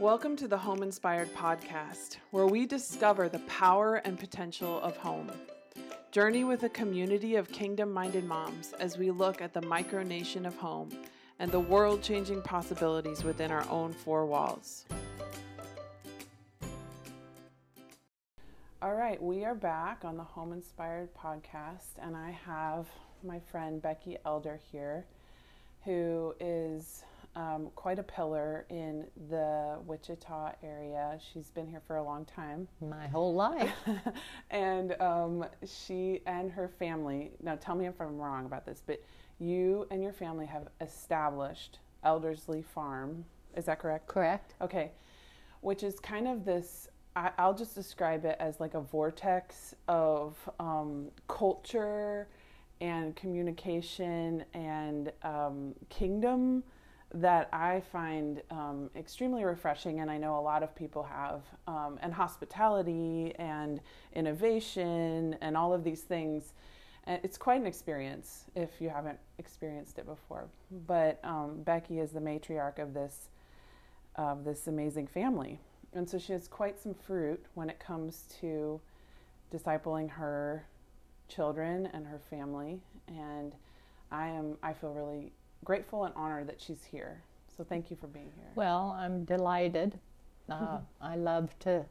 Welcome to the Home Inspired Podcast, where we discover the power and potential of home. Journey with a community of kingdom minded moms as we look at the micronation of home and the world changing possibilities within our own four walls. All right, we are back on the Home Inspired Podcast, and I have my friend Becky Elder here, who is um, quite a pillar in the Wichita area. She's been here for a long time. My whole life. and um, she and her family, now tell me if I'm wrong about this, but you and your family have established Elderslie Farm. Is that correct? Correct. Okay. Which is kind of this, I, will just describe it as like a vortex of um, culture and communication and um, kingdom that I find um, extremely refreshing, and I know a lot of people have, um, and hospitality and innovation and all of these things. It's quite an experience if you haven't experienced it before. But um, Becky is the matriarch of this of this amazing family, and so she has quite some fruit when it comes to discipling her children and her family. And I am I feel really grateful and honored that she's here. So thank you for being here. Well, I'm delighted. Uh, I love to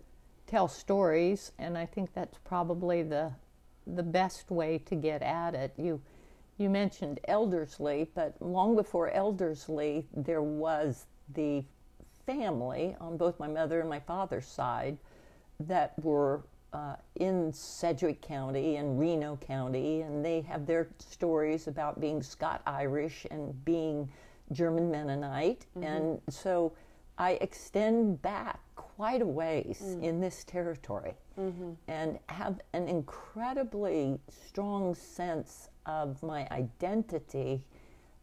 tell stories, and I think that's probably the the best way to get at it. You you mentioned Elderslie, but long before Elderslie, there was the family on both my mother and my father's side that were uh, in Sedgwick County and Reno County, and they have their stories about being Scot Irish and being German Mennonite. Mm-hmm. And so I extend back quite a ways mm. in this territory mm-hmm. and have an incredibly strong sense of my identity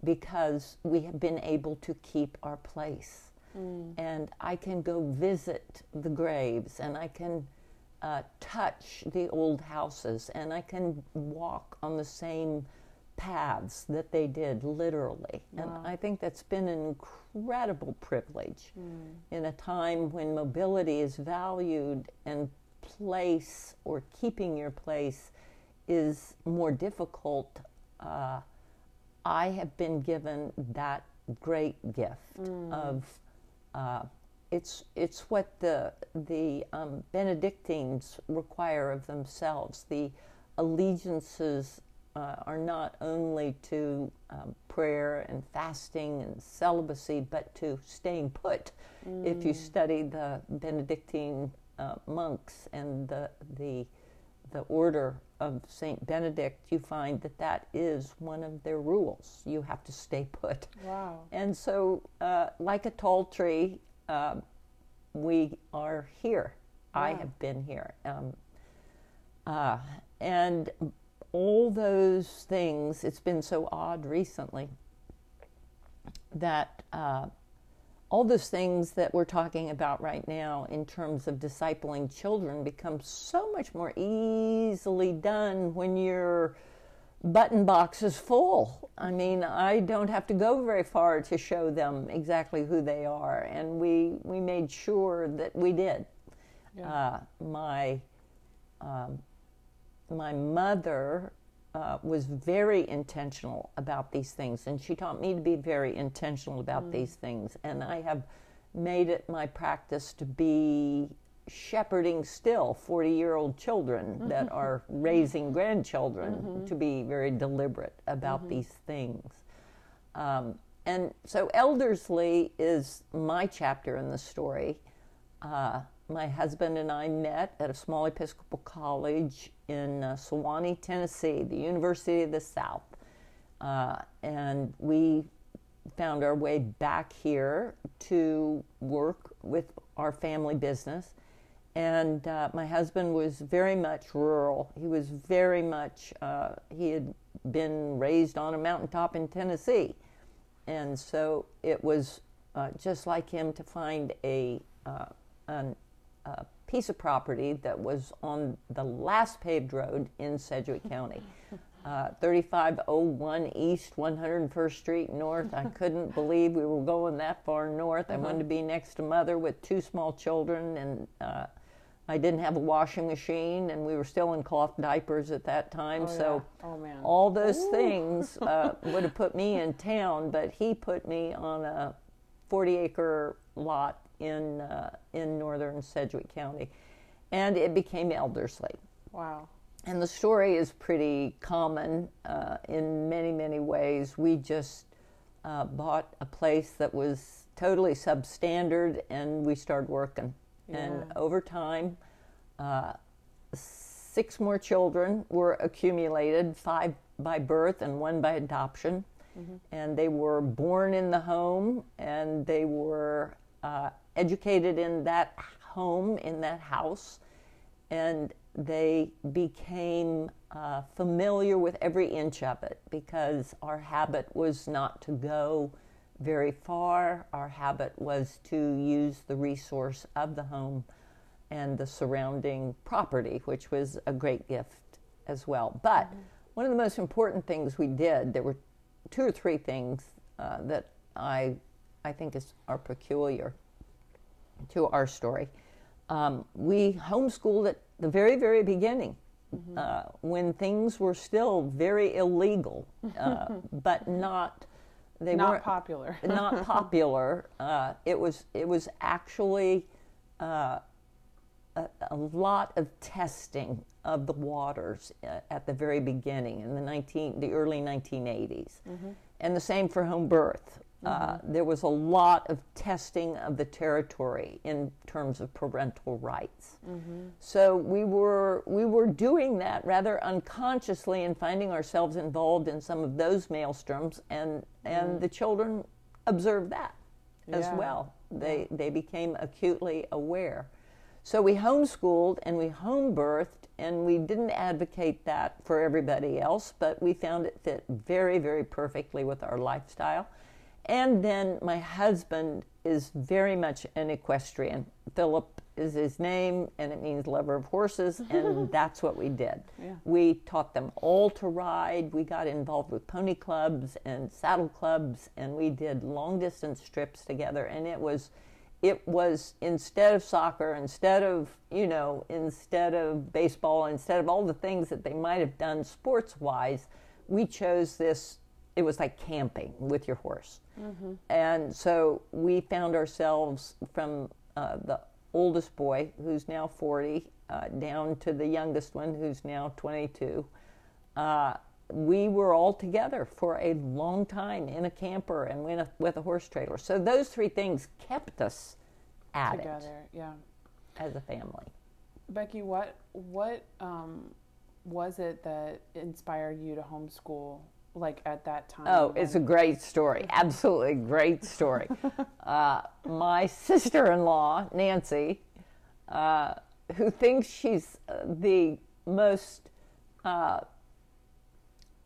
because we have been able to keep our place. Mm. And I can go visit the graves and I can uh, touch the old houses and I can walk on the same paths that they did literally. Wow. And I think that's been an incredible privilege mm. in a time when mobility is valued and place or keeping your place is more difficult. Uh, I have been given that great gift mm. of uh, it's it's what the the um, Benedictines require of themselves. The allegiances uh, are not only to um, prayer and fasting and celibacy, but to staying put. Mm. If you mm. study the Benedictine uh, monks and the the the order of Saint Benedict, you find that that is one of their rules. You have to stay put. Wow! And so, uh, like a tall tree, uh, we are here. Yeah. I have been here. Um, uh, and all those things, it's been so odd recently that uh, all those things that we're talking about right now in terms of discipling children become so much more easily done when you're button boxes full. I mean, I don't have to go very far to show them exactly who they are, and we we made sure that we did. Yeah. Uh, my um, my mother uh, was very intentional about these things, and she taught me to be very intentional about mm. these things, and I have made it my practice to be shepherding still 40 year old children mm-hmm. that are raising grandchildren mm-hmm. to be very deliberate about mm-hmm. these things. Um, and so Elderslie is my chapter in the story. Uh, my husband and I met at a small Episcopal college in uh, Sewanee, Tennessee, the University of the South. Uh, and we found our way back here to work with our family business. And uh, my husband was very much rural. He was very much, uh, he had been raised on a mountaintop in Tennessee. And so it was uh, just like him to find a, uh, an, a piece of property that was on the last paved road in Sedgwick County. uh, 3501 East, 101st Street North. I couldn't believe we were going that far north. I wanted to be next to mother with two small children, and uh, I didn't have a washing machine, and we were still in cloth diapers at that time. Oh, so yeah. Oh, all those things uh, would have put me in town, but he put me on a 40 acre lot in uh, in northern Sedgwick County, and it became Elderslie. Wow. And the story is pretty common uh, in many, many ways. We just uh, bought a place that was totally substandard and we started working. And over time, uh, six more children were accumulated five by birth and one by adoption. And they were born in the home and they were uh, educated in that home, in that house. And they became uh, familiar with every inch of it because our habit was not to go very far. Our habit was to use the resource of the home and the surrounding property, which was a great gift as well. But one of the most important things we did, there were two or three things uh, that I, I think is, are peculiar to our story. Um, we homeschooled at the very, very beginning uh, when things were still very illegal, uh, but not. They Not weren't popular. not popular. Uh, it was it was actually uh, a, a lot of testing of the waters uh, at the very beginning in the nineteen the early nineteen and the same for home birth. Uh, mm-hmm. there was a lot of testing of the territory in terms of parental rights. Mm-hmm. So we were we were doing that rather unconsciously and finding ourselves involved in some of those maelstroms, and and mm-hmm. the children observed that as Yeah. well. They they became acutely aware. So we homeschooled and we home birthed, and we didn't advocate that for everybody else, but we found it fit very, very perfectly with our lifestyle. And then my husband is very much an equestrian. Philip is his name, and it means lover of horses, and that's what we did. Yeah. We taught them all to ride. We got involved with pony clubs and saddle clubs, and we did long distance trips together. And it was, it was instead of soccer, instead of you know, instead of baseball, instead of all the things that they might have done sports wise, we chose this. It was like camping with your horse, and so we found ourselves from uh, the oldest boy, who's now 40, uh, down to the youngest one, who's now 22. Uh, we were all together for a long time in a camper and with a, with a horse trailer. So those three things kept us at Together. Yeah. as a family. Becky, what what um, was it that inspired you to homeschool? Like at that time? Oh, it's a great story. Absolutely great story. uh, my sister in law, Nancy, uh, who thinks she's uh, the most, uh,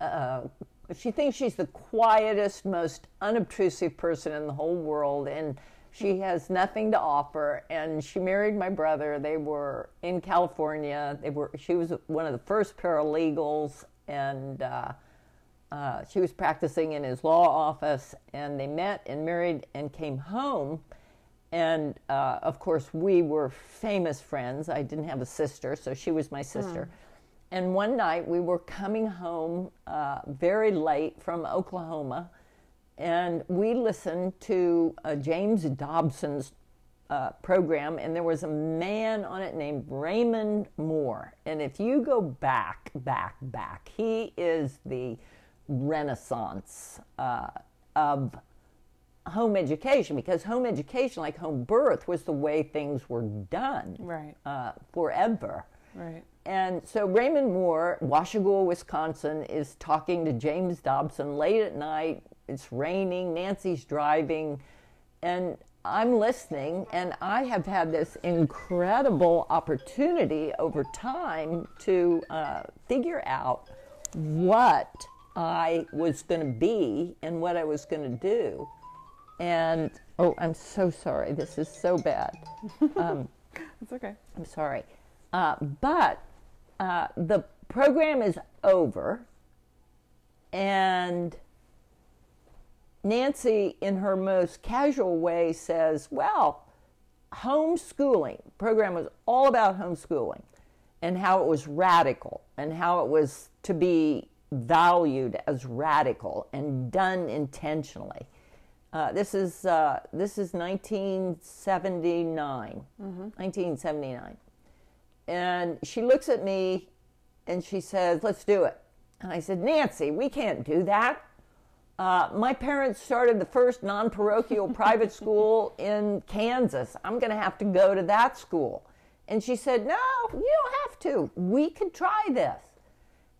uh, she thinks she's the quietest, most unobtrusive person in the whole world, and she has nothing to offer. And she married my brother. They were in California. They were. She was one of the first paralegals, and. Uh, she was practicing in his law office, and they met and married and came home. And uh, of course, we were famous friends. I didn't have a sister, so she was my sister. And one night we were coming home uh, very late from Oklahoma, and we listened to uh, James Dobson's uh, program, and there was a man on it named Raymond Moore. And if you go back, back, back, he is the renaissance uh, of home education because home education, like home birth, was the way things were done Right. uh, forever. Right. And so Raymond Moore, Washougal, Wisconsin, is talking to James Dobson late at night. It's raining. Nancy's driving. And I'm listening, and I have had this incredible opportunity over time to uh, figure out what I was going to be and what I was going to do. And oh, I'm so sorry. This is so bad. It's okay. I'm sorry. Uh, but uh, the program is over, And Nancy, in her most casual way, says, Well, homeschooling program was all about homeschooling and how it was radical and how it was to be valued as radical and done intentionally. Uh, this is uh, this is 1979, 1979, and she looks at me and she says, "Let's do it." And I said, "Nancy, we can't do that. Uh, my parents started the first non-parochial private school in Kansas. I'm going to have to go to that school." And she said, "No, you don't have to. We could try this."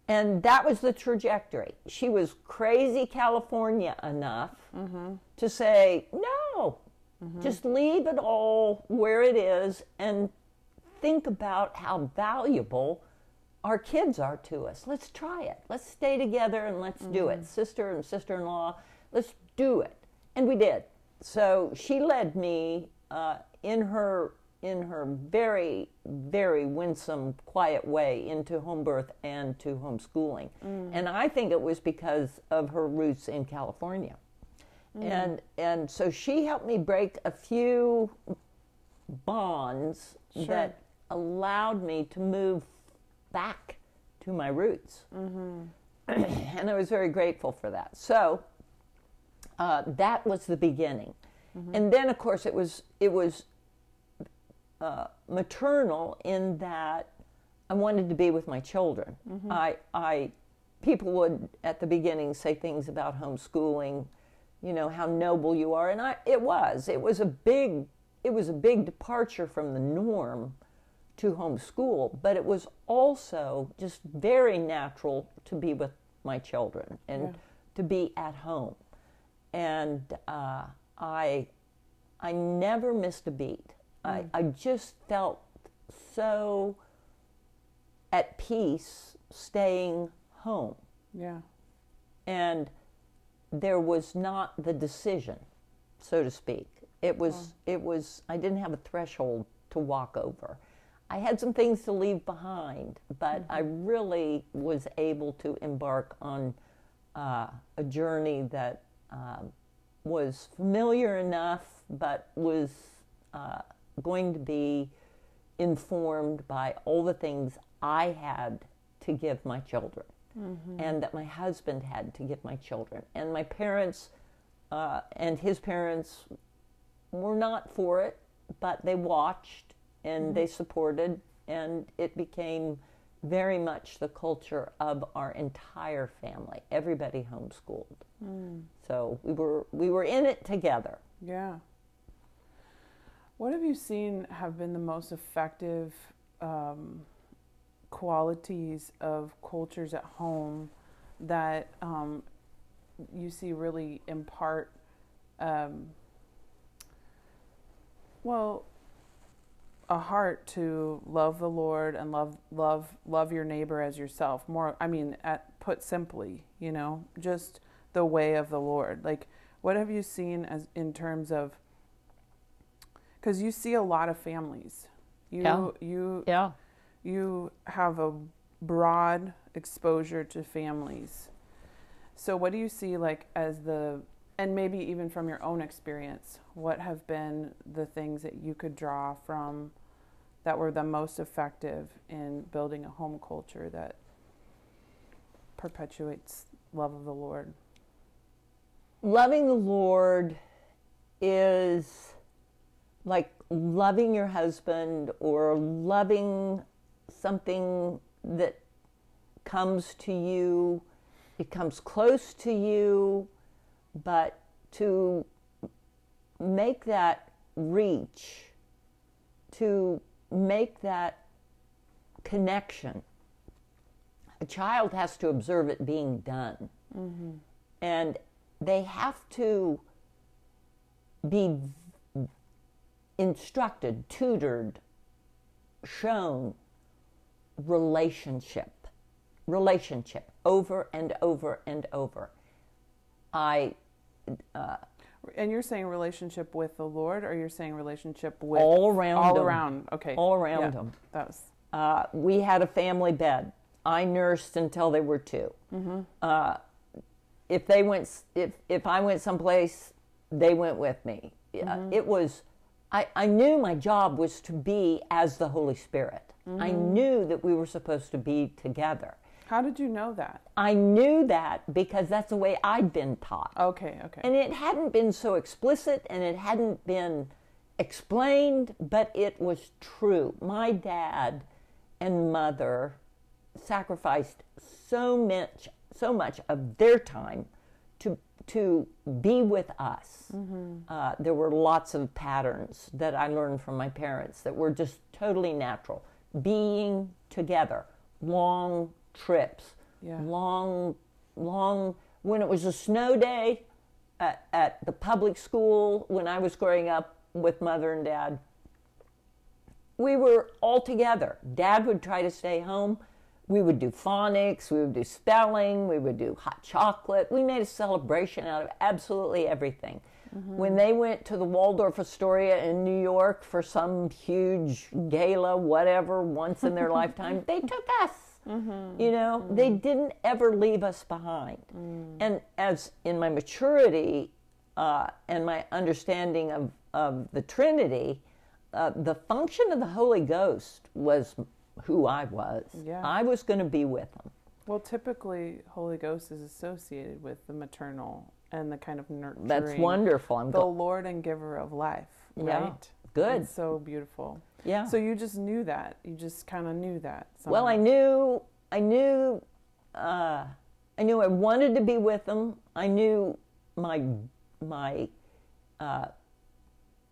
And that was the trajectory. She was crazy California enough mm-hmm. to say, no, mm-hmm. just leave it all where it is and think about how valuable our kids are to us. Let's try it. Let's stay together and let's do it. Mm-hmm. Sister and sister in law, let's do it. And we did. So she led me uh, in her in her very, very winsome, quiet way into home birth and to homeschooling. Mm. And I think it was because of her roots in California. Mm. And and so she helped me break a few bonds that allowed me to move back to my roots. Mm-hmm. and I was very grateful for that. So uh, that was the beginning. Mm-hmm. And then, of course, it was it was uh, maternal in that I wanted to be with my children. I, I, people would at the beginning say things about homeschooling, you know how noble you are, and I, it was. It was a big, it was a big departure from the norm to homeschool, but it was also just very natural to be with my children and Yeah. to be at home. And uh, I, I never missed a beat. I, I just felt so at peace staying home. Yeah. And there was not the decision, so to speak. It was, it was, I didn't have a threshold to walk over. I had some things to leave behind, but I really was able to embark on uh, a journey that um, was familiar enough, but was uh, going to be informed by all the things I had to give my children mm-hmm. and that my husband had to give my children. And my parents uh, and his parents were not for it, but they watched and they mm-hmm. supported, and it became very much the culture of our entire family. Everybody homeschooled. Mm. So we were we were in it together. Yeah. What have you seen have been the most effective um, qualities of cultures at home that um, you see really impart, um, well, a heart to love the Lord and love love love your neighbor as yourself. More, I mean, at, put simply, you know, just the way of the Lord. Like, what have you seen as in terms of? Because you see a lot of families. You Yeah. you Yeah. you have a broad exposure to families. So what do you see like as the and maybe even from your own experience, what have been the things that you could draw from that were the most effective in building a home culture that perpetuates love of the Lord? Loving the Lord is like loving your husband or loving something that comes to you, it comes close to you, but to make that reach, to make that connection, a child has to observe it being done. Mm-hmm. And they have to be instructed, tutored, shown relationship, relationship over and over and over. I And you're saying relationship with the Lord, or you're saying relationship with all around all them, around? Okay, all around Yeah, them. That was Uh, we had a family bed. I nursed until they were 2 Uh, if they went, if if I went someplace, they went with me. Mm-hmm. It was, I, I knew my job was to be as the Holy Spirit. Mm-hmm. I knew that we were supposed to be together. How did you know that? I knew that because that's the way I'd been taught. Okay, okay. And it hadn't been so explicit and it hadn't been explained, but it was true. My dad and mother sacrificed so much so much of their time to to be with us. Mm-hmm. Uh, there were lots of patterns that I learned from my parents that were just totally natural. Being together, long trips, yeah. long, long. When it was a snow day at, at the public school when I was growing up with mother and dad, we were all together. Dad would try to stay home we would do phonics, we would do spelling, we would do hot chocolate. We made a celebration out of absolutely everything. Mm-hmm. When they went to the Waldorf Astoria in New York for some huge gala, whatever, once in their lifetime, they took us. Mm-hmm. You know, mm-hmm. they didn't ever leave us behind. Mm. And as in my maturity uh, and my understanding of, of the Trinity, uh, the function of the Holy Ghost was who I was. Yeah. I was going to be with them. Well, typically, Holy Ghost is associated with the maternal and the kind of nurturing. That's wonderful. I'm the go- Lord and giver of life, right? Yeah. Good. It's so beautiful. Yeah. So you just knew that. You just kind of knew that. Somehow. Well, I knew. I knew. Uh, I knew I wanted to be with them. I knew my my uh,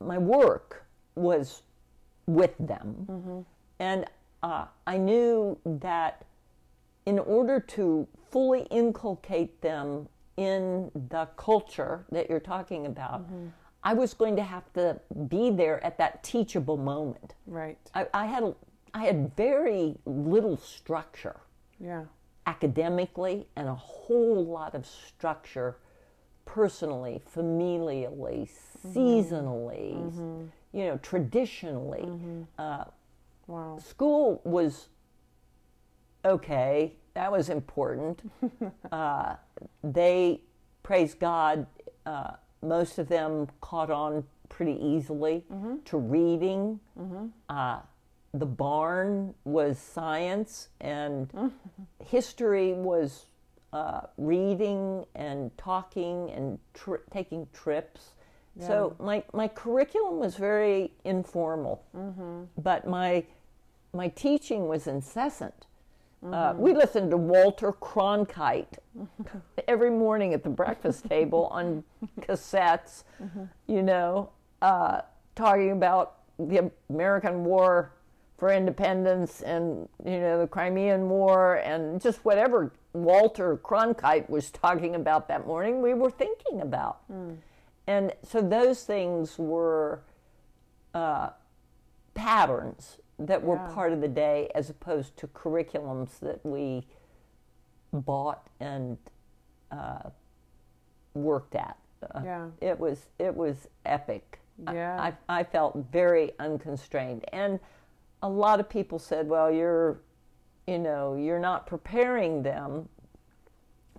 my work was with them, mm-hmm. and uh, I knew that in order to fully inculcate them in the culture that you're talking about, mm-hmm. I was going to have to be there at that teachable moment. Right. I, I had I had very little structure. Yeah. Academically, and a whole lot of structure personally, familially, mm-hmm. seasonally, mm-hmm. you know, traditionally. Mm-hmm. Uh, Wow. School was okay. That was important. uh, they, praise God, uh, most of them caught on pretty easily mm-hmm. to reading. Mm-hmm. Uh, the barn was science, and history was uh, reading and talking and tri- taking trips. Yeah. So my, my curriculum was very informal, mm-hmm. but my my teaching was incessant. Uh, mm-hmm. Uh, we listened to Walter Cronkite every morning at the breakfast table on cassettes, mm-hmm. you know, uh, talking about the American War for Independence and, you know, the Crimean War and just whatever Walter Cronkite was talking about that morning, we were thinking about. Mm. And so those things were uh, patterns that were yeah. part of the day as opposed to curriculums that we bought and uh, worked at. Uh, yeah. It was it was epic. Yeah. I, I felt very unconstrained. And a lot of people said, well, you're, you know, you're not preparing them.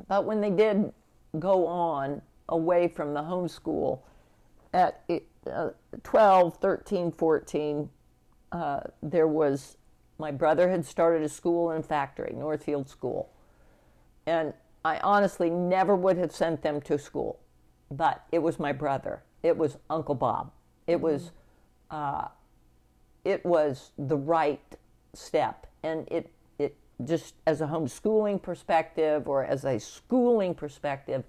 But when they did go on away from the homeschool at uh, 12, 13, 14, uh, there was my brother had started a school and factory, Northfield School, and I honestly never would have sent them to school, but it was my brother. It was Uncle Bob. It mm-hmm. was, uh, it was the right step, and it it just as a homeschooling perspective or as a schooling perspective,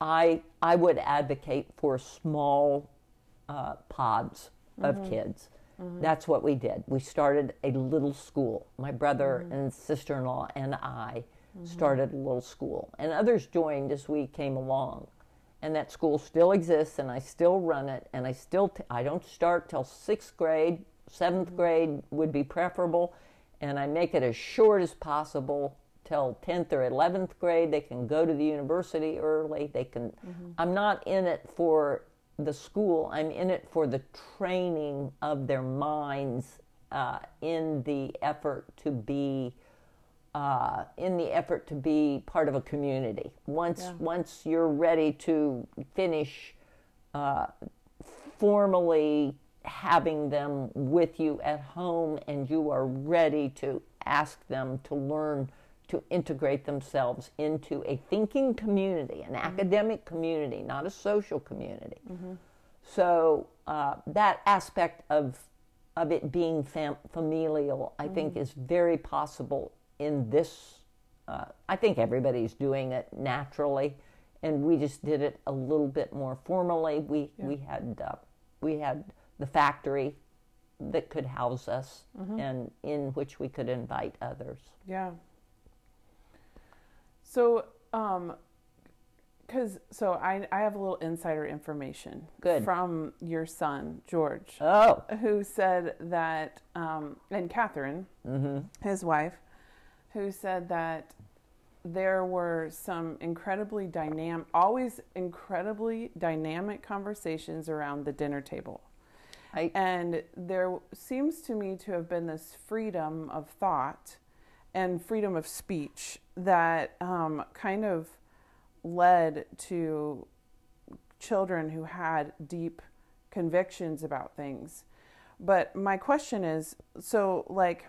I I would advocate for small uh, pods of mm-hmm. kids Mm-hmm. That's what we did. We started a little school. My brother mm-hmm. and sister in law and I mm-hmm. started a little school, and others joined as we came along. And that school still exists, and I still run it, and I still t- I don't start till sixth grade. 7th mm-hmm. grade would be preferable, and I make it as short as possible till 10th or 11th grade. They can go to the university early. They can. Mm-hmm. I'm not in it for the school, I'm in it for the training of their minds uh, in the effort to be uh, in the effort to be part of a community. Once Yeah. once you're ready to finish uh, formally having them with you at home, and you are ready to ask them to learn to integrate themselves into a thinking community, an academic community, not a social community. So uh, that aspect of of it being fam- familial, I think, is very possible in this. Uh, I think everybody's doing it naturally, and we just did it a little bit more formally. We we had uh, we had the factory that could house us, and in which we could invite others. Yeah. So, um, because so I I have a little insider information Good. from your son George, Oh, who said that, um, and Catherine, his wife, who said that there were some incredibly dynamic, always incredibly dynamic conversations around the dinner table. I, And there seems to me to have been this freedom of thought and freedom of speech that um, kind of led to children who had deep convictions about things. But my question is so, like,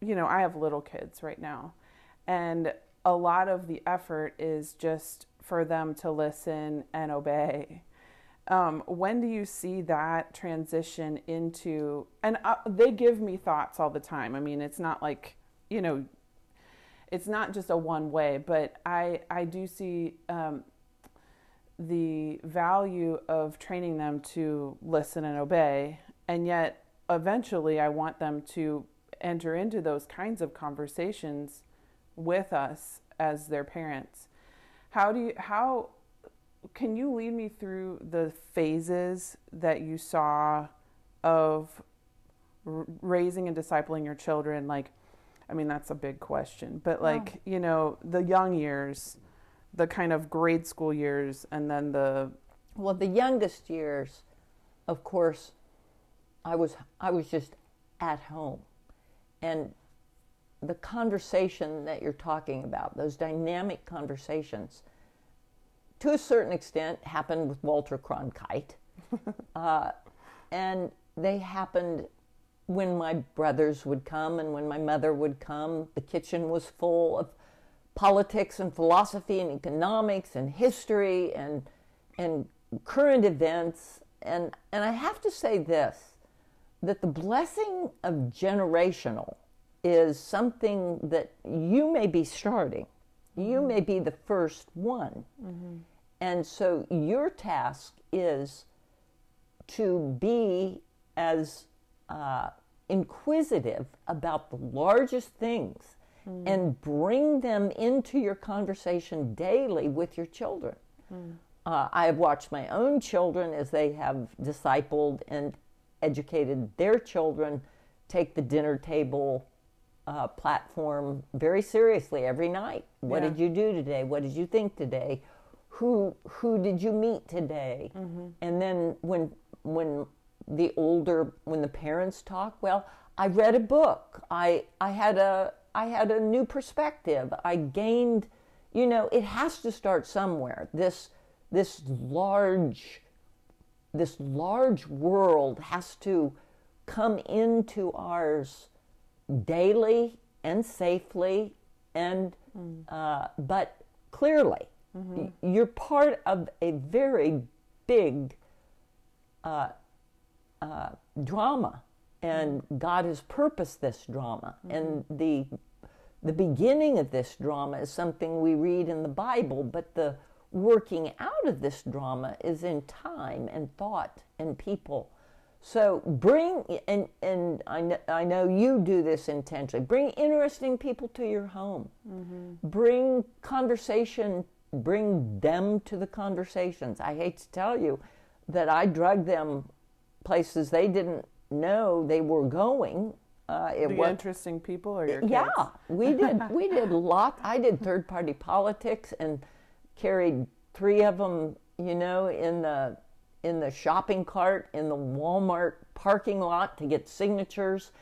you know, I have little kids right now, and a lot of the effort is just for them to listen and obey. Um, when do you see that transition into? And uh, they give me thoughts all the time. I mean, it's not like you know, it's not just a one way, but I I do see um, the value of training them to listen and obey, and yet eventually I want them to enter into those kinds of conversations with us as their parents. How do you how can you lead me through the phases that you saw of raising and discipling your children like I mean that's a big question, but like, you know, the young years, the kind of grade school years and then the Well, the youngest years, of course, I was I was just at home, and the conversation that you're talking about, those dynamic conversations, to a certain extent, happened with Walter Cronkite, uh, and they happened when my brothers would come and when my mother would come. The kitchen was full of politics and philosophy and economics and history and and current events. And and I have to say this that the blessing of generational is something that you may be starting. You may be the first one. Mm-hmm. And so your task is to be as uh, inquisitive about the largest things and bring them into your conversation daily with your children. Uh, I have watched my own children as they have discipled and educated their children take the dinner table uh, platform very seriously every night. What Yeah. did you do today? What did you think today? Who who did you meet today? And then when when the older when the parents talk, well, I read a book. I I had a I had a new perspective. I gained, you know, it has to start somewhere. This this large this large world has to come into ours daily and safely and uh, but clearly y- you're part of a very big uh, uh, drama and god has purposed this drama and the the beginning of this drama is something we read in the bible but the working out of this drama is in time and thought and people so bring and and I know, I know you do this intentionally. Bring interesting people to your home. Bring conversation. Bring them to the conversations. I hate to tell you that I drug them places they didn't know they were going. Uh, it the was interesting people or your kids? yeah, we did. We did a lot. I did third party politics and carried three of them. You know, in the in the shopping cart in the Walmart parking lot to get signatures,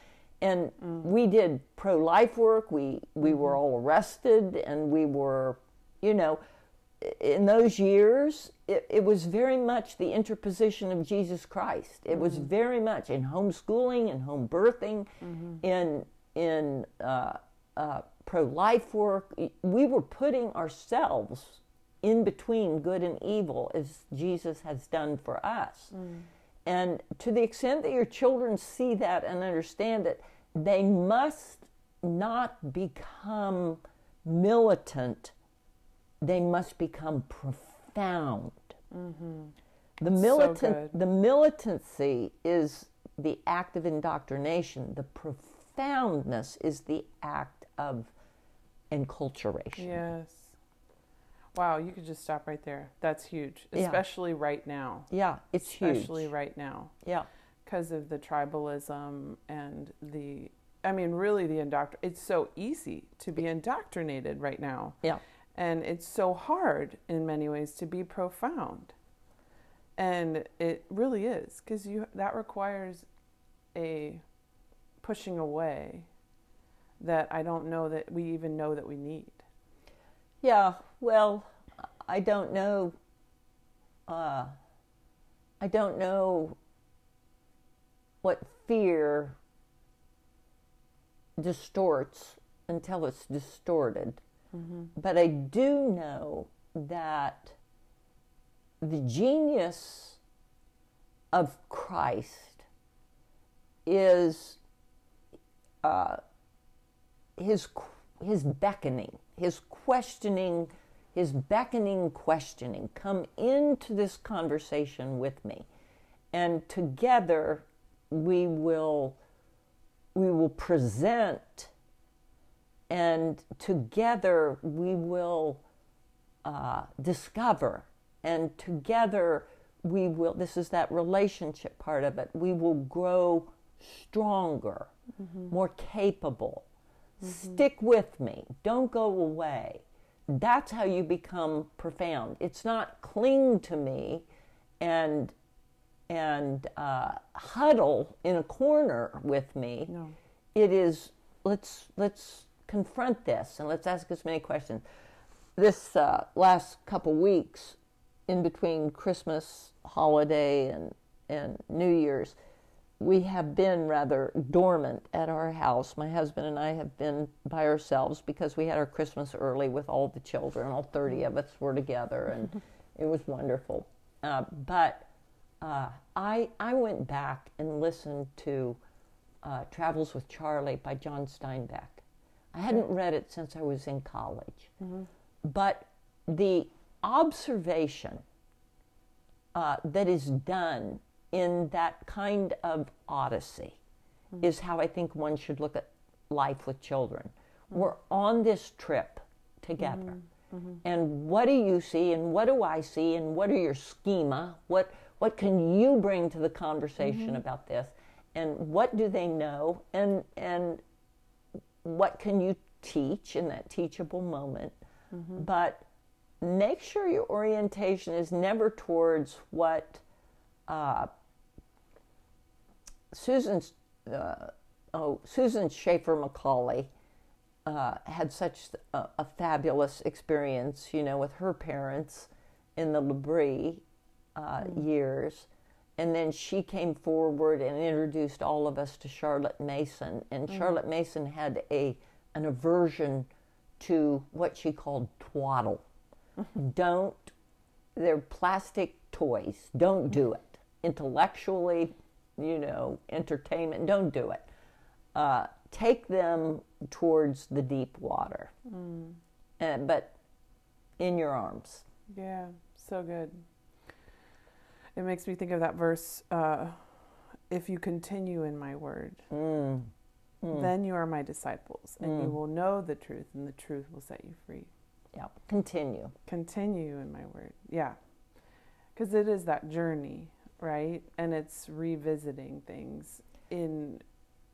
and we did pro-life work. We we were all arrested, and we were, you know, in those years, it, it was very much the interposition of Jesus Christ. It was very much in homeschooling and home birthing, in in uh, uh, pro-life work. We were putting ourselves in between good and evil, as Jesus has done for us. And to the extent that your children see that and understand it, they must not become militant. They must become profound. Mm-hmm. The militant, good. the militancy is the act of indoctrination. The profoundness is the act of enculturation. Yes. Wow, you could just stop right there. That's huge, Yeah. especially right now. Yeah, it's huge. Especially right now. Yeah, because of the tribalism and the i mean really the indoctr it's so easy to be indoctrinated right now yeah, and it's so hard in many ways to be profound and it really is because you that requires a pushing away that i don't know that we even know that we need yeah. Well, I don't know. Uh, I don't know what fear distorts until it's distorted. But I do know that the genius of Christ is uh, his his beckoning, his questioning, his beckoning questioning. Come into this conversation with me, and together we will we will present, and together we will uh, discover, and together we will. This is that relationship part of it. We will grow stronger, more capable. Stick with me. Don't go away. That's how you become profound. It's not cling to me and and uh, huddle in a corner with me. No. It is let's let's confront this and let's ask as many questions. This uh, last couple weeks, in between Christmas holiday and and New Year's, we have been rather dormant at our house. My husband and I have been by ourselves because we had our Christmas early with all the children. All 30 of us were together, and it was wonderful. Uh, but uh, I, I went back and listened to uh, Travels with Charley by John Steinbeck. I hadn't read it since I was in college. Mm-hmm. But the observation uh, that is done in that kind of odyssey mm-hmm. is how I think one should look at life with children. Mm-hmm. We're on this trip together. And what do you see and what do I see and what are your schema? What what can you bring to the conversation about this? And what do they know? And and what can you teach in that teachable moment? But make sure your orientation is never towards what uh, Susan's uh, oh Susan Schaeffer Macaulay uh, had such a, a fabulous experience, you know, with her parents in the L'Abri uh, years. And then she came forward and introduced all of us to Charlotte Mason. And Charlotte Mason had a an aversion to what she called twaddle. Don't they're plastic toys. Don't do it. Intellectually, you know, entertainment, don't do it. Uh, take them towards the deep water, Uh, but in your arms. Yeah, so good. It makes me think of that verse uh, if you continue in my word, Mm. then you are my disciples, and you will know the truth, and the truth will set you free. Yeah, continue. Continue in my word. Yeah. Because it is that journey, right? And it's revisiting things in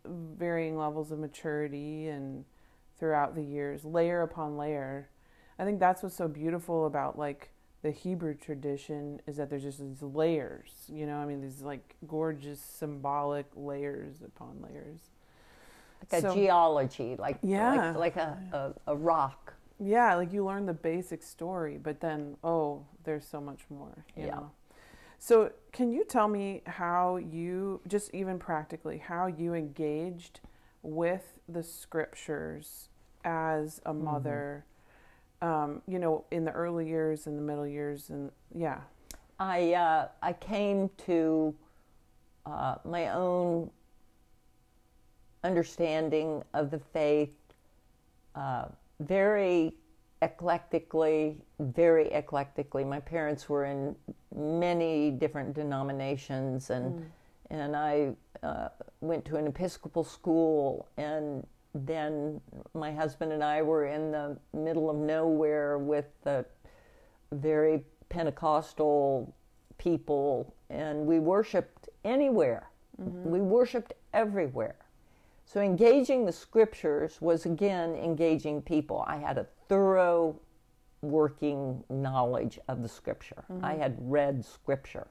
varying levels of maturity and throughout the years, layer upon layer. I think that's what's so beautiful about like the Hebrew tradition is that there's just these layers, you know, I mean, these like gorgeous symbolic layers upon layers. like a geology, like Yeah. like, like a, a, a rock. Yeah, like you learn the basic story, but then oh, there's so much more. You Yeah. Know? So can you tell me how you just even practically how you engaged with the scriptures as a mm-hmm. mother? Um, you know, in the early years, in the middle years, and yeah. I uh, I came to uh, my own understanding of the faith uh, very eclectically, very eclectically. My parents were in many different denominations, and and I uh, went to an Episcopal school, and then my husband and I were in the middle of nowhere with the very Pentecostal people, and we worshiped anywhere. Mm-hmm. We worshiped everywhere. So engaging the scriptures was again engaging people. I had a thorough working knowledge of the scripture. Mm-hmm. I had read scripture.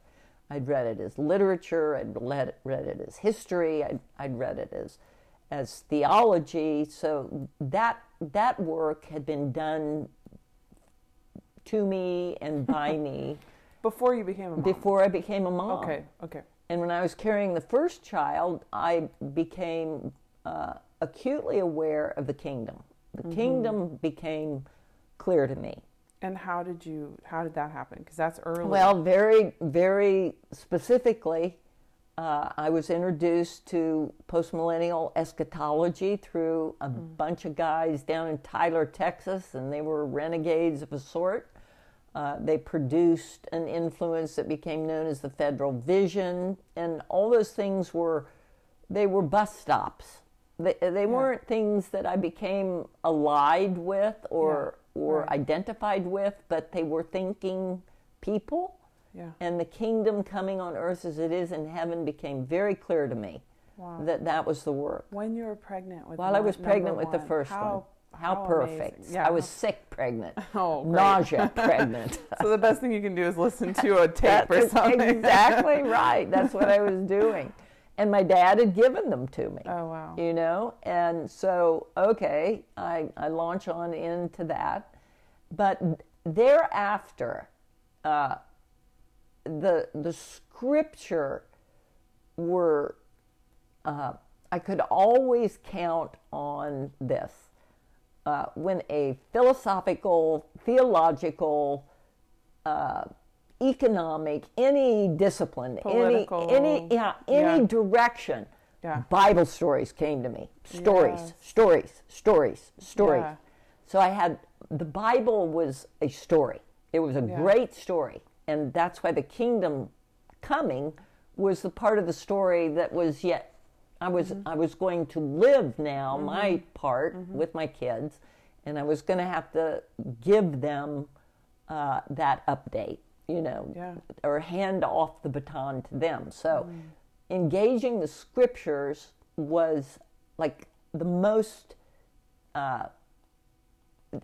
I'd read it as literature. I'd read, read it as history. I'd, I'd read it as as theology. So that that work had been done to me and by me Before you became a mom. before I became a mom. Okay. Okay. And when I was carrying the first child, I became uh, acutely aware of the kingdom. The Mm-hmm. kingdom became clear to me. And how did you? How did that happen? Because that's early. Well, very, very specifically, uh, I was introduced to postmillennial eschatology through a bunch of guys down in Tyler, Texas, and they were renegades of a sort. Uh, they produced an influence that became known as the Federal Vision, and all those things were they were bus stops. They, they weren't things that I became allied with or or right. identified with, but they were thinking people. Yeah. And the kingdom coming on earth as it is in heaven became very clear to me Wow. that that was the work. When you were pregnant with While I was pregnant with the first how, one. How, how perfect. Yeah. I was sick pregnant. Oh, great. Nausea pregnant. so the best thing you can do is listen to a tape or something. exactly right. That's what I was doing. And my dad had given them to me. Oh wow. you know and so okay i i launch on into that but thereafter uh, the the scripture were uh, i could always count on this uh, when a philosophical theological uh, economic any discipline Political. any any yeah any Yeah. direction Yeah. Bible stories came to me. Stories, Yes. stories, stories, stories. Yeah. So I had the Bible was a story. It was a great story, and that's why the kingdom coming was the part of the story that was yet I was Mm-hmm. I was going to live now my part with my kids, and I was going to have to give them uh, that update, you know, Yeah. or hand off the baton to them. So, engaging the scriptures was like the most. Uh,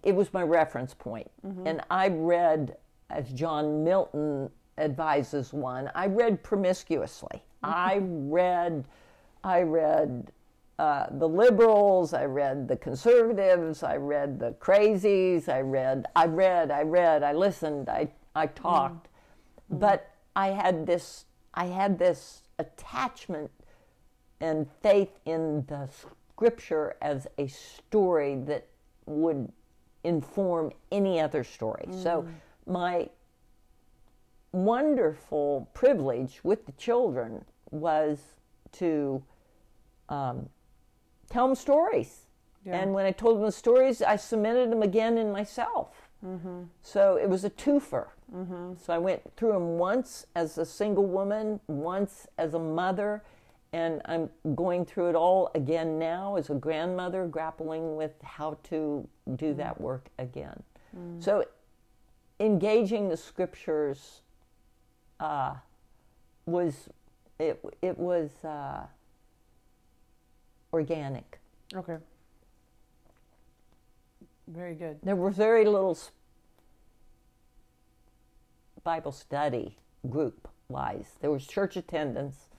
it was my reference point, and I read, as John Milton advises one. I read promiscuously. I read, I read. Uh, the liberals, I read the conservatives, I read the crazies, I read, I read, I read, I listened, I, I mm. talked, mm. but I had this, I had this attachment and faith in the scripture as a story that would inform any other story. So mm. My wonderful privilege with the children was to um, tell them stories. Yeah. And when I told them the stories, I cemented them again in myself. Mm-hmm. So it was a twofer. Mm-hmm. So I went through them once as a single woman, once as a mother, and I'm going through it all again now as a grandmother, grappling with how to do mm-hmm. that work again. So engaging the scriptures uh, was it it was uh, organic. Okay. Very good. There were very little Bible study group wise. There was church attendance,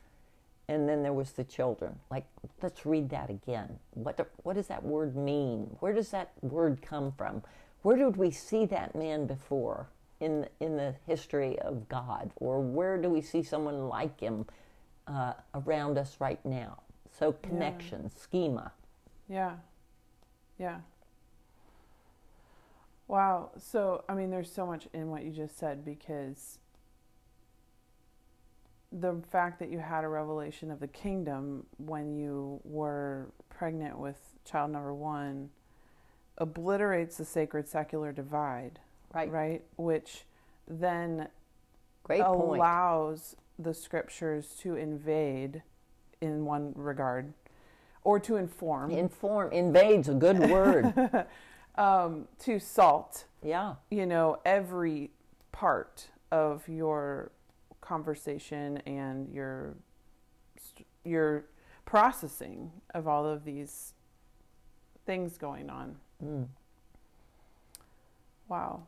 and then there was the children. Like, let's read that again. What, the, what does that word mean? Where does that word come from? Where did we see that man before in, in the history of God? Or where do we see someone like him uh, around us right now? So, connection, schema. Yeah. Yeah. Wow. So, I mean, there's so much in what you just said because the fact that you had a revelation of the kingdom when you were pregnant with child number one obliterates the sacred secular divide, Right. right? Which then Great point. allows the scriptures to invade in one regard or to inform, Inform, invade's a good word. um, to salt yeah. you know every part of your conversation and your your processing of all of these things going on Mm. wow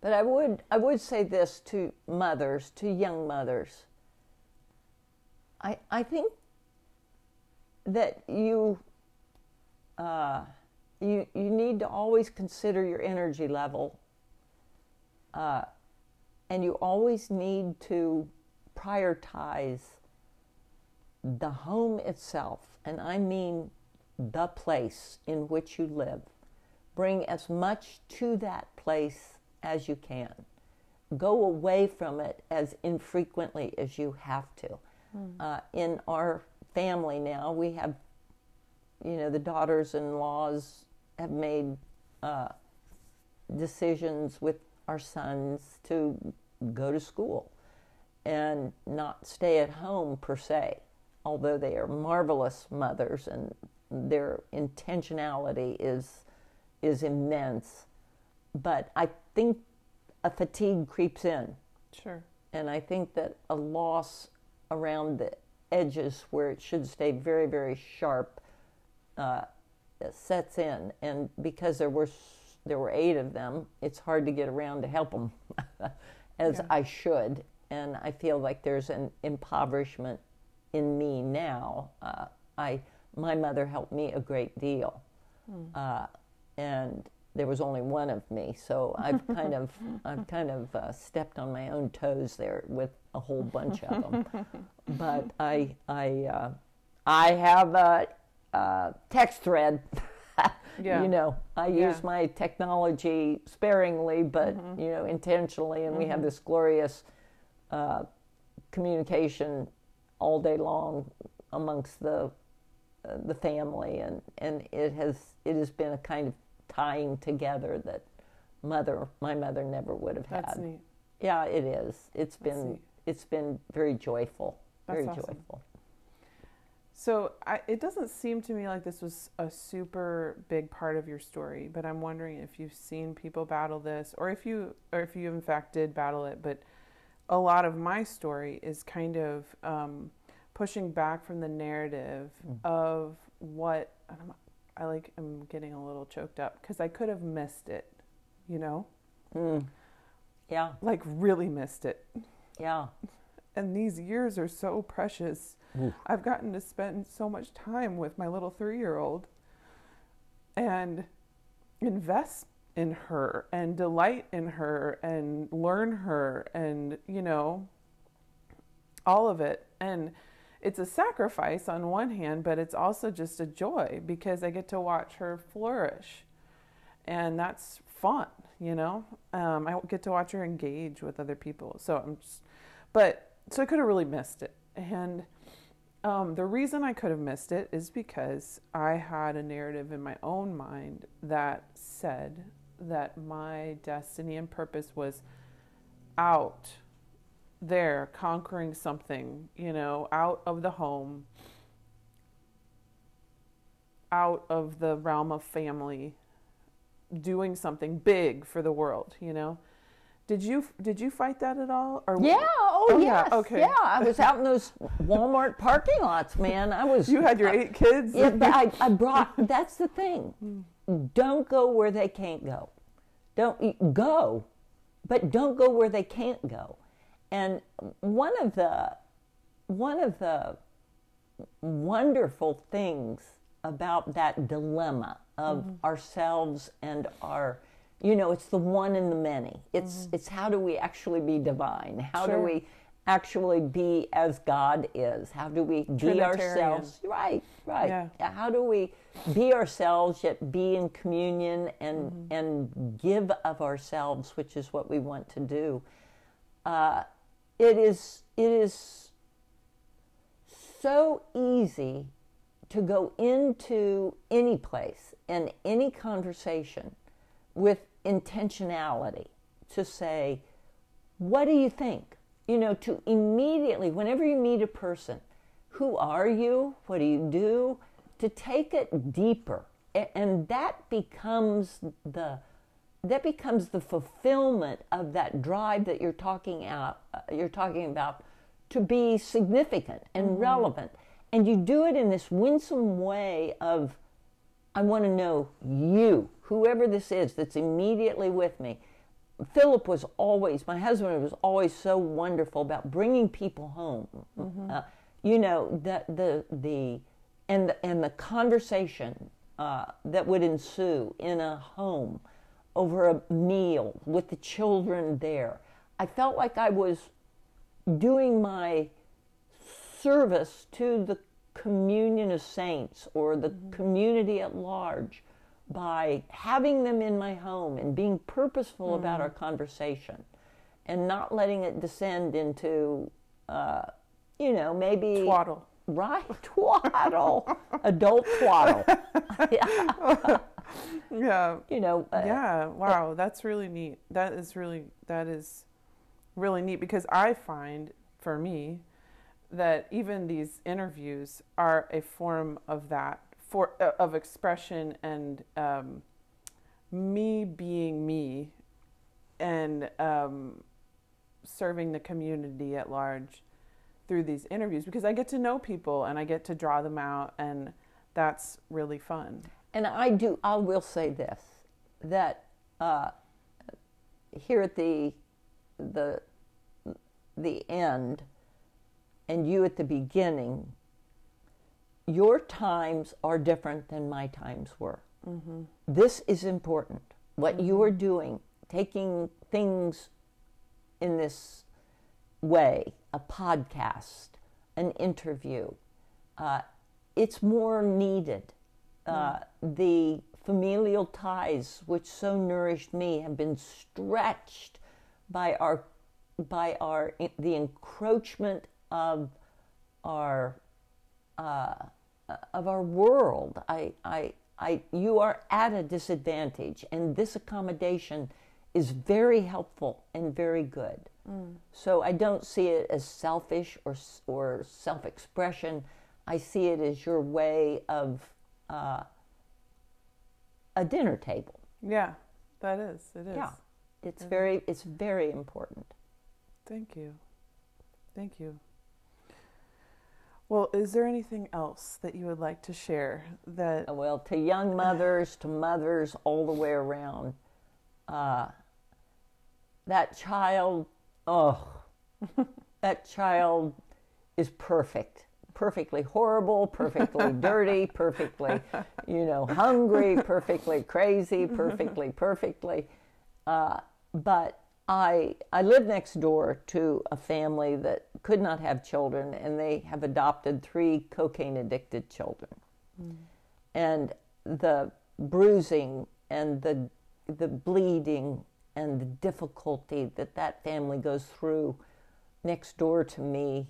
But I would I would say this to mothers, to young mothers. I I think that you uh, you you need to always consider your energy level, uh, and you always need to prioritize the home itself, and I mean the place in which you live. Bring as much to that place as you can. Go away from it as infrequently as you have to. Uh, in our family now, we have, you know, the daughters in laws have made uh, decisions with our sons to go to school and not stay at home per se, although they are marvelous mothers and their intentionality is is immense. But I think a fatigue creeps in, sure and I think that a loss around the edges where it should stay very, very sharp uh, sets in. And because there were there were eight of them, it's hard to get around to help them as Yeah. I should. And I feel like there's an impoverishment in me now. Uh, I my mother helped me a great deal, uh, and there was only one of me, so I've kind of I've kind of uh, stepped on my own toes there with a whole bunch of them. but I I uh, I have a, a text thread. Yeah. You know, I Yeah. use my technology sparingly, but you know, intentionally, and we have this glorious uh, communication all day long amongst the the family, and and it has it has been a kind of tying together that mother my mother never would have that's had. neat Yeah, it is. It's That's been neat. it's been very joyful. That's very awesome. joyful. So I, it doesn't seem to me like this was a super big part of your story, but I'm wondering if you've seen people battle this, or if you, or if you in fact did battle it. But a lot of my story is kind of um, pushing back from the narrative of what I'm, I like. I'm getting a little choked up because I could have missed it, you know, Mm. Yeah, like really missed it. yeah. and these years are so precious. Oof. I've gotten to spend so much time with my little three year old and invest in her and delight in her and learn her and, you know, all of it. And it's a sacrifice on one hand, but it's also just a joy because I get to watch her flourish. And that's fun, you know? Um, I get to watch her engage with other people. So I'm just, but, so I could have really missed it. And um, the reason I could have missed it is because I had a narrative in my own mind that said that my destiny and purpose was out there conquering something, you know, out of the home, out of the realm of family, doing something big for the world, you know. Did you did you fight that at all? Or Yeah. Oh, Oh, yeah, okay. Yeah. I was out in those Walmart parking lots, man. I was. you had your eight kids. Yeah, but I, I brought. That's the thing. Hmm. Don't go where they can't go. Don't go, but don't go where they can't go. And one of the one of the wonderful things about that dilemma of mm-hmm. ourselves and our you know it's the one and the many. It's mm-hmm. it's how do we actually be divine? How Sure. do we actually be as god is? How do we be ourselves? Right right. Yeah. how do we be ourselves yet be in communion and mm-hmm. and give of ourselves which is what we want to do? Uh, it is it is so easy to go into any place and any conversation with intentionality to say, What do you think? You know, to immediately, whenever you meet a person, who are you? What do you do? To take it deeper. And that becomes the that becomes the fulfillment of that drive that you're talking out uh, you're talking about to be significant and relevant. And you do it in this winsome way of i want to know you whoever this is that's immediately with me. Philip was always my husband was always so wonderful about bringing people home. Uh, you know the the the and the, and the conversation uh, that would ensue in a home over a meal with the children there. I felt like I was doing my service to the communion of saints or the community at large by having them in my home and being purposeful about our conversation and not letting it descend into, uh, you know, maybe. Twaddle. Right, twaddle. Adult twaddle. yeah. Yeah. You know, uh, yeah. wow. That's really neat. That is really that is really neat because i find for me that even these interviews are a form of that for uh, of expression and um, me being me and um, serving the community at large through these interviews because i get to know people and i get to draw them out and that's really fun And I do. I will say this: that uh, here at the the the end, and you at the beginning, your times are different than my times were. This is important. What you are doing, taking things in this way, a podcast, an interview, uh, it's more needed. Uh, the familial ties which so nourished me have been stretched by our by our the encroachment of our uh, of our world. I, I, I, you are at a disadvantage, and this accommodation is very helpful and very good. So I don't see it as selfish or or self-expression. I see it as your way of uh, a dinner table. yeah that is it is Yeah, it's very it's very important. Thank you. Thank you. Well, is there anything else that you would like to share that Well, to young mothers, to mothers all the way around, uh, that child, oh, that child is perfect. Perfectly horrible, perfectly dirty, perfectly, you know, hungry, perfectly crazy, perfectly, perfectly. Uh, but I I live next door to a family that could not have children, and they have adopted three cocaine addicted children and the bruising and the the bleeding and the difficulty that that family goes through next door to me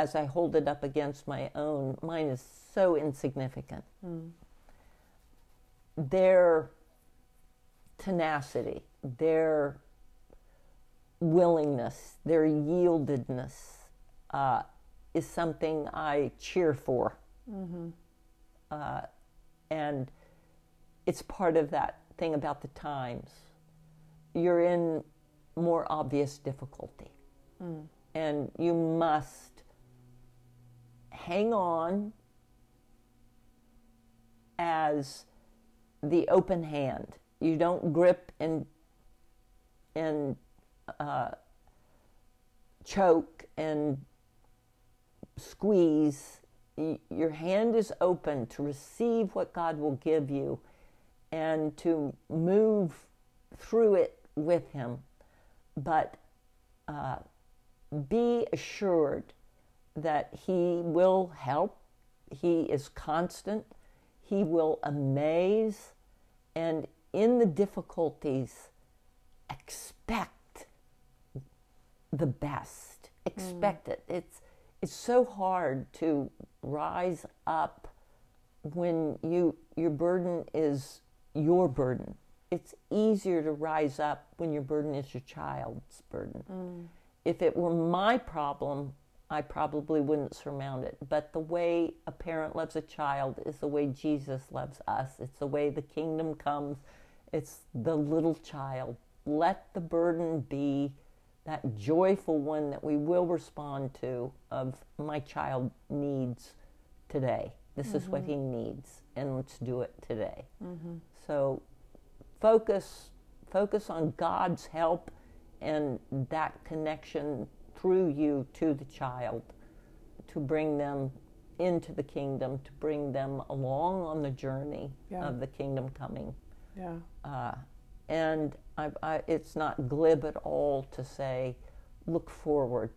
as I hold it up against my own mine is so insignificant. Their tenacity their willingness their yieldedness uh, is something I cheer for. Uh, and it's part of that thing about the times. You're in more obvious difficulty, and you must hang on as the open hand. You don't grip and and uh, choke and squeeze your hand is open to receive what God will give you and to move through it with Him. But uh, be assured that He will help, He is constant, He will amaze, and in the difficulties, expect the best. Expect mm. it. It's it's so hard to rise up when you your burden is your burden. It's easier to rise up when your burden is your child's burden. Mm. If it were my problem, I probably wouldn't surmount it. But the way a parent loves a child is the way Jesus loves us. It's the way the kingdom comes. It's the little child. Let the burden be that joyful one that we will respond to of my child needs today. This is what mm-hmm. he needs, and let's do it today. Mm-hmm. So focus focus on God's help and that connection through you to the child to bring them into the kingdom, to bring them along on the journey Yeah. of the kingdom coming. Yeah. Uh, and I, I, it's not glib at all to say, look forward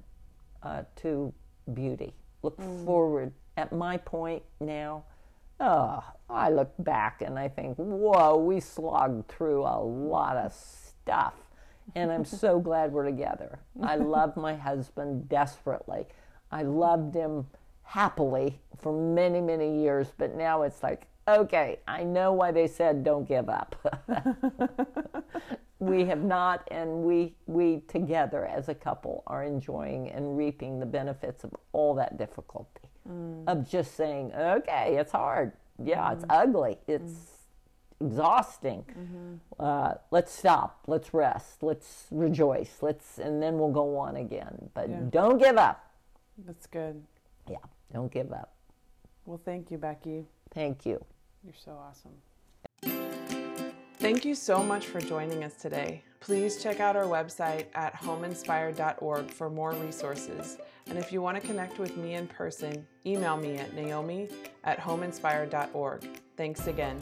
uh, to beauty. Look forward. At my point now, oh, I look back and I think, whoa, we slogged through a lot of stuff. And I'm so glad we're together. I love my husband desperately. I loved him happily for many, many years, but now it's like, okay, I know why they said don't give up. we have not, and we we together as a couple are enjoying and reaping the benefits of all that difficulty mm. of just saying, okay, it's hard, yeah, it's mm. ugly, it's exhausting. Uh, let's stop, let's rest, let's rejoice, let's, and then we'll go on again. But Yeah. don't give up. That's good. Yeah, don't give up. Well, thank you, Becky. Thank you. You're so awesome. Thank you so much for joining us today. Please check out our website at homeinspired.org for more resources. And if you want to connect with me in person, email me at naomi at homeinspired.org. Thanks again.